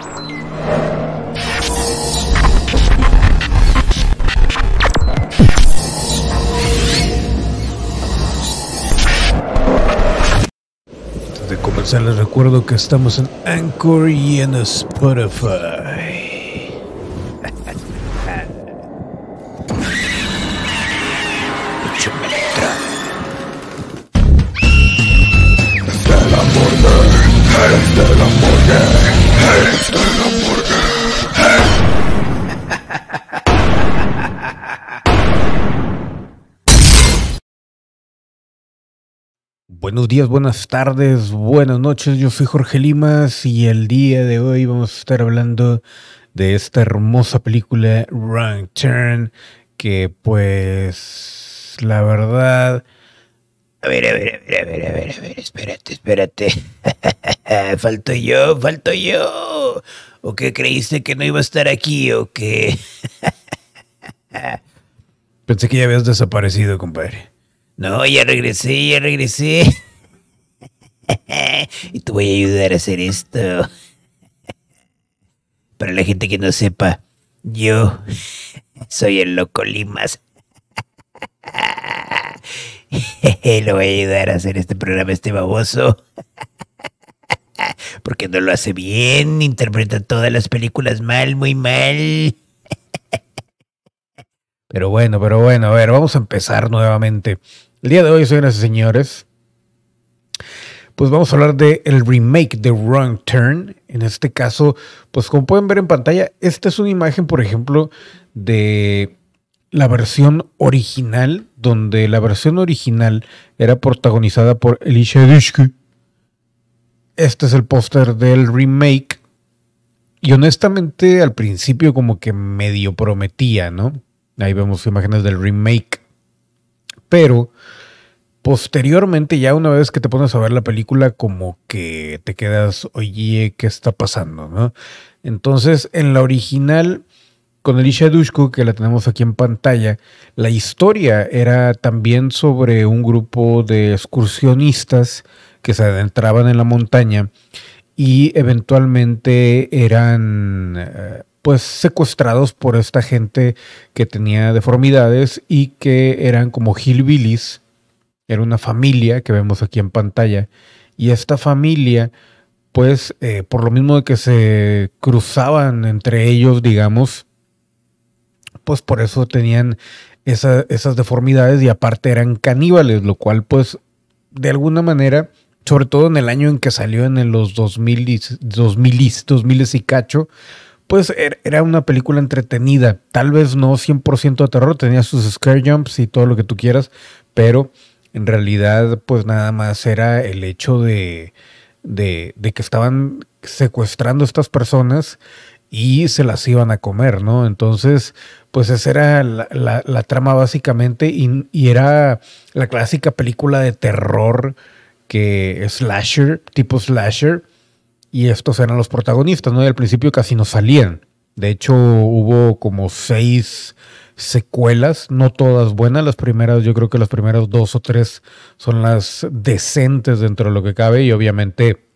Antes de comenzar les recuerdo que estamos en Anchor y en Spotify. Buenos días, buenas tardes, buenas noches. Yo soy Jorge Limas y el día de hoy vamos a estar hablando de esta hermosa película Wrong Turn que pues la verdad... A ver, a ver, a ver, a ver, a ver, a ver, espérate, espérate. falto yo, falto yo. ¿O qué creíste que no iba a estar aquí o qué? Pensé que ya habías desaparecido, compadre. No, ya regresé, ya regresé. y te voy a ayudar a hacer esto. Para la gente que no sepa, yo soy el loco Limas. Lo voy a ayudar a hacer este programa, este baboso. Porque no lo hace bien, interpreta todas las películas mal, muy mal. Pero bueno, pero bueno, a ver, vamos a empezar nuevamente. El día de hoy, señoras y señores, pues vamos a hablar del el remake de Wrong Turn. En este caso, pues como pueden ver en pantalla, esta es una imagen, por ejemplo, de la versión original, donde la versión original era protagonizada por Elisha Dushku. Este es el póster del remake. Y honestamente, al principio como que medio prometía, ¿no? Ahí vemos imágenes del remake. Pero posteriormente, ya una vez que te pones a ver la película, como que te quedas, oye, ¿qué está pasando? ¿no? Entonces, en la original, con Elisha Dushku, que la tenemos aquí en pantalla, la historia era también sobre un grupo de excursionistas que se adentraban en la montaña y eventualmente eran eh, pues secuestrados por esta gente que tenía deformidades y que eran como hillbillies. Era una familia que vemos aquí en pantalla. Y esta familia, pues, eh, por lo mismo de que se cruzaban entre ellos, digamos, pues por eso tenían esas deformidades y aparte eran caníbales, lo cual, pues, de alguna manera, sobre todo en el año en que salió en los 2000, 2000, 2000 y cacho, pues era una película entretenida. Tal vez no 100% de terror, tenía sus scare jumps y todo lo que tú quieras, pero en realidad pues nada más era el hecho de, de, que estaban secuestrando a estas personas y se las iban a comer, ¿no? Entonces, pues esa era la, trama básicamente y, y, era la clásica película de terror que slasher, tipo slasher, y estos eran los protagonistas, ¿no? Y al principio casi no salían. De hecho, hubo como seis secuelas, no todas buenas. Las primeras, yo creo que las primeras dos o tres son las decentes dentro de lo que cabe. Y obviamente,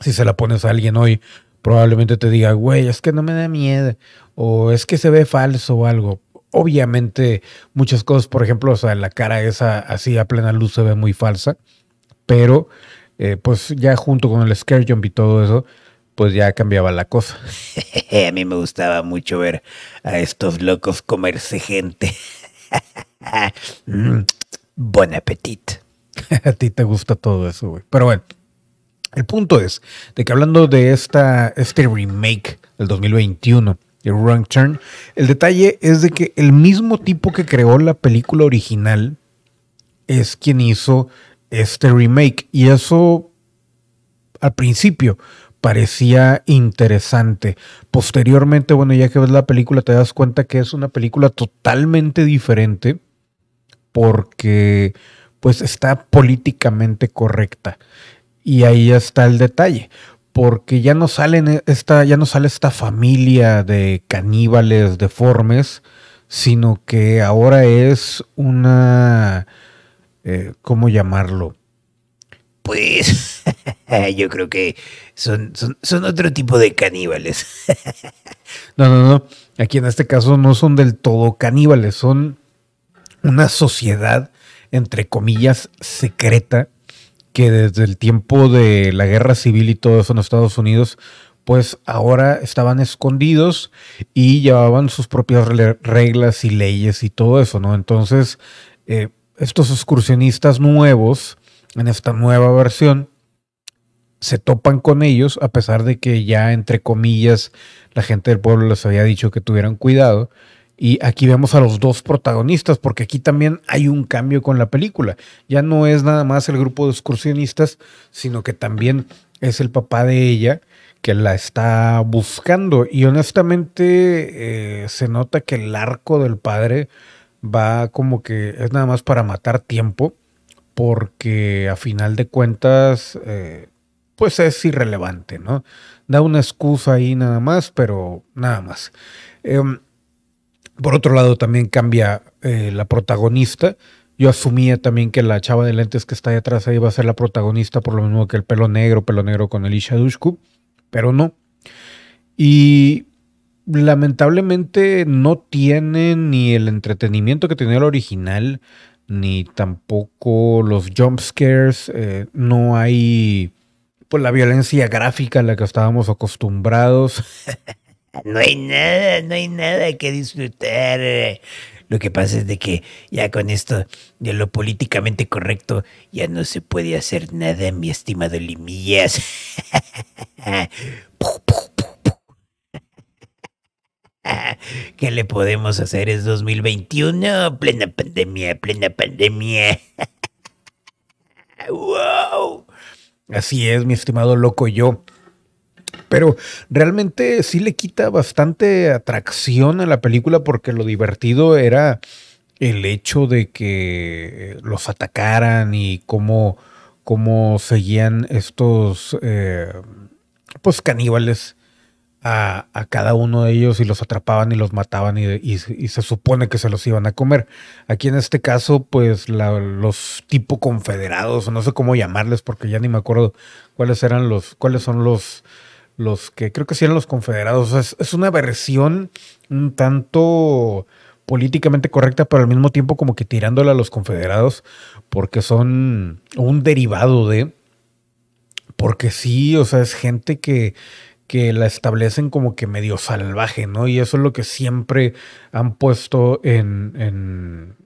si se la pones a alguien hoy, probablemente te diga, güey, es que no me da miedo. O es que se ve falso o algo. Obviamente, muchas cosas, por ejemplo, o sea, la cara esa así a plena luz se ve muy falsa. Pero eh, pues ya junto con el scare jump y todo eso, pues ya cambiaba la cosa. a mí me gustaba mucho ver a estos locos comerse gente. mm, buen apetito. a ti te gusta todo eso, güey. Pero bueno, el punto es de que hablando de esta, este remake del 2021 de Wrong Turn, el detalle es de que el mismo tipo que creó la película original es quien hizo este remake. Y eso al principio parecía interesante. Posteriormente, bueno, ya que ves la película te das cuenta que es una película totalmente diferente porque pues está políticamente correcta. Y ahí está el detalle, porque ya no salen esta ya no sale esta familia de caníbales deformes, sino que ahora es una eh, ¿cómo llamarlo? Pues yo creo que son, son, otro tipo de caníbales. no, no, no. Aquí en este caso no son del todo caníbales, son una sociedad, entre comillas, secreta, que desde el tiempo de la guerra civil y todo eso en Estados Unidos, pues ahora estaban escondidos y llevaban sus propias reglas y leyes y todo eso, ¿no? Entonces, eh, estos excursionistas nuevos, en esta nueva versión, se topan con ellos, a pesar de que ya, entre comillas, la gente del pueblo les había dicho que tuvieran cuidado. Y aquí vemos a los dos protagonistas, porque aquí también hay un cambio con la película. Ya no es nada más el grupo de excursionistas, sino que también es el papá de ella que la está buscando. Y honestamente eh, se nota que el arco del padre va como que es nada más para matar tiempo, porque a final de cuentas, eh, pues es irrelevante, ¿no? Da una excusa ahí nada más, pero nada más. Em, por otro lado, también cambia eh, la protagonista. Yo asumía también que la chava de lentes que está ahí atrás ahí iba a ser la protagonista, por lo mismo que el pelo negro, pelo negro con Elisha Dushku, pero no. Y lamentablemente no tiene ni el entretenimiento que tenía el original, ni tampoco los jump scares. Eh, no hay pues la violencia gráfica a la que estábamos acostumbrados. no hay nada, no hay nada que disfrutar. Lo que pasa es de que ya con esto de lo políticamente correcto ya no se puede hacer nada, mi estimado Limillas. ¿Qué le podemos hacer? Es 2021, plena pandemia, plena pandemia. ¡Wow! Así es, mi estimado loco yo. Pero realmente sí le quita bastante atracción a la película porque lo divertido era el hecho de que los atacaran y cómo, cómo seguían estos eh, pues caníbales a, cada uno de ellos y los atrapaban y los mataban y, se supone que se los iban a comer. Aquí en este caso, pues los tipo confederados, no sé cómo llamarles porque ya ni me acuerdo cuáles eran los, cuáles son los, los que creo que sí eran los confederados. es, es, una versión un tanto políticamente correcta, pero al mismo tiempo como que tirándole a los confederados porque son un derivado de... Porque sí, o sea, es gente que, que la establecen como que medio salvaje, ¿no? Y eso es lo que siempre han puesto en, en,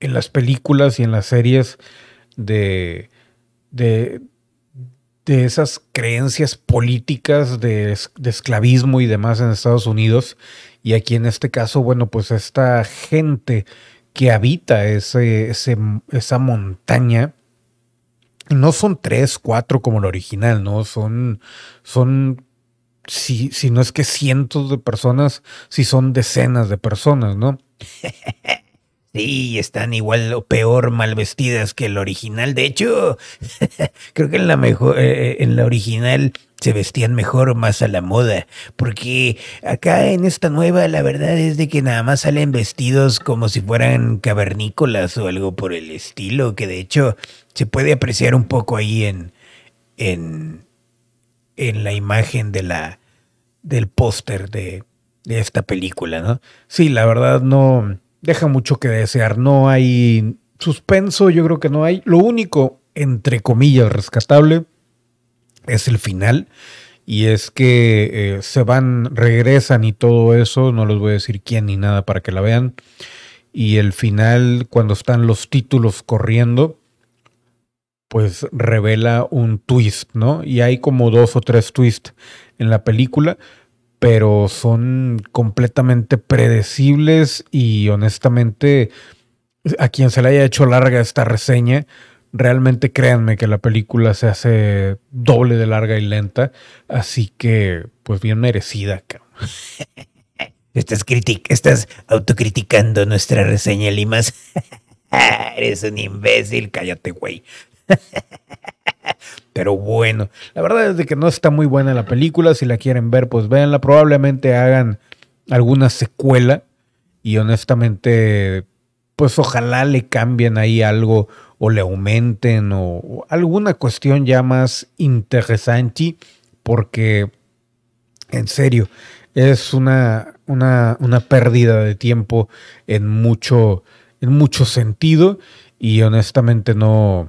en las películas y en las series de, de, de esas creencias políticas de, de, esclavismo y demás en Estados Unidos. Y aquí en este caso, bueno, pues esta gente que habita ese, ese, esa montaña, no son tres, cuatro como el original, ¿no? Son, son, si, si no es que cientos de personas, si son decenas de personas, ¿no? Sí, están igual o peor mal vestidas que el original. De hecho, creo que en la mejor, eh, original se vestían mejor, más a la moda, porque acá en esta nueva la verdad es de que nada más salen vestidos como si fueran cavernícolas o algo por el estilo, que de hecho se puede apreciar un poco ahí en, en, en la imagen de la, del póster de, de esta película, ¿no? Sí, la verdad no deja mucho que desear, no hay suspenso, yo creo que no hay. Lo único, entre comillas, rescatable es el final. Y es que eh, se van, regresan y todo eso, no les voy a decir quién ni nada para que la vean. Y el final, cuando están los títulos corriendo, pues revela un twist, ¿no? Y hay como dos o tres twists en la película, pero son completamente predecibles y honestamente, a quien se le haya hecho larga esta reseña, Realmente créanme que la película se hace doble de larga y lenta, así que pues bien merecida. Estás, estás autocriticando nuestra reseña, Limas. Eres un imbécil, cállate, güey. Pero bueno, la verdad es que no está muy buena la película. Si la quieren ver, pues véanla. Probablemente hagan alguna secuela. Y honestamente, pues ojalá le cambien ahí algo o le aumenten o, alguna cuestión ya más interesante porque en serio es una, una, una pérdida de tiempo en mucho, en mucho sentido y honestamente no,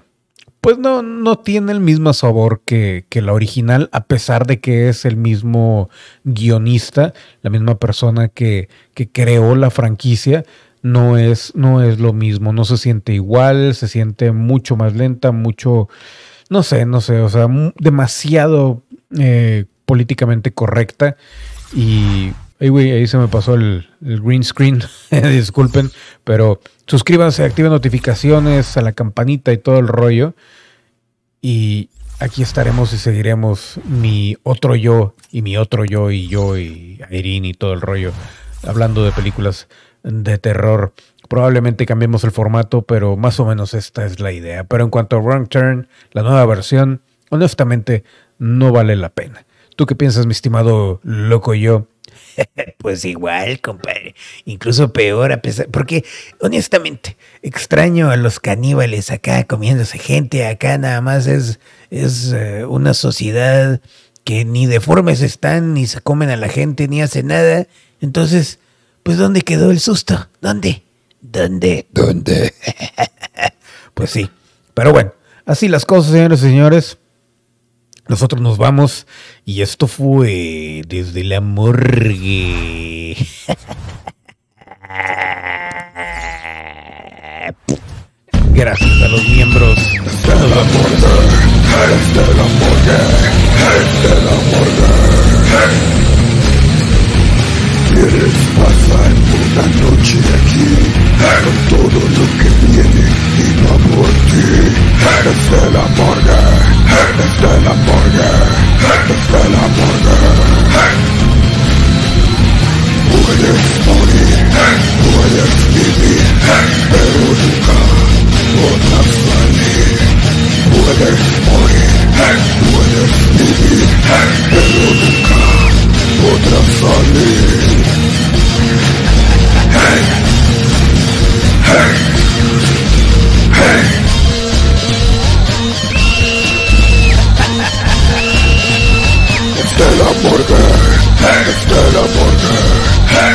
pues no, no tiene el mismo sabor que, que, la original, a pesar de que es el mismo guionista, la misma persona que, que creó la franquicia. No es, no es lo mismo, no se siente igual, se siente mucho más lenta, mucho, no sé, no sé, o sea, demasiado eh, políticamente correcta. Y Ay, güey, ahí se me pasó el, green screen. Disculpen, pero suscríbanse, activen notificaciones a la campanita y todo el rollo. Y aquí estaremos y seguiremos mi otro yo y mi otro yo y yo y Irene y todo el rollo hablando de películas de terror. Probablemente cambiemos el formato, pero más o menos esta es la idea. Pero en cuanto a Wrong Turn, la nueva versión, honestamente no vale la pena. ¿Tú qué piensas, mi estimado loco yo? pues igual, compadre. Incluso peor, a pesar. Porque, honestamente, extraño a los caníbales acá comiéndose gente. Acá nada más es, es eh, una sociedad que ni deformes están, ni se comen a la gente, ni hace nada. Entonces, pues, ¿dónde quedó el susto? ¿Dónde? ¿Dónde? ¿Dónde? pues sí. Pero bueno, así las cosas, señores y señores. Nosotros nos vamos y esto fue desde la morgue. Gracias a los miembros. Desde la morgue, desde la morgue, desde la morgue. ¿Quieres pasar una noche aquí con todo the funny. Hey, hey, hey. Estela Burger, hey, Estela Burger, hey,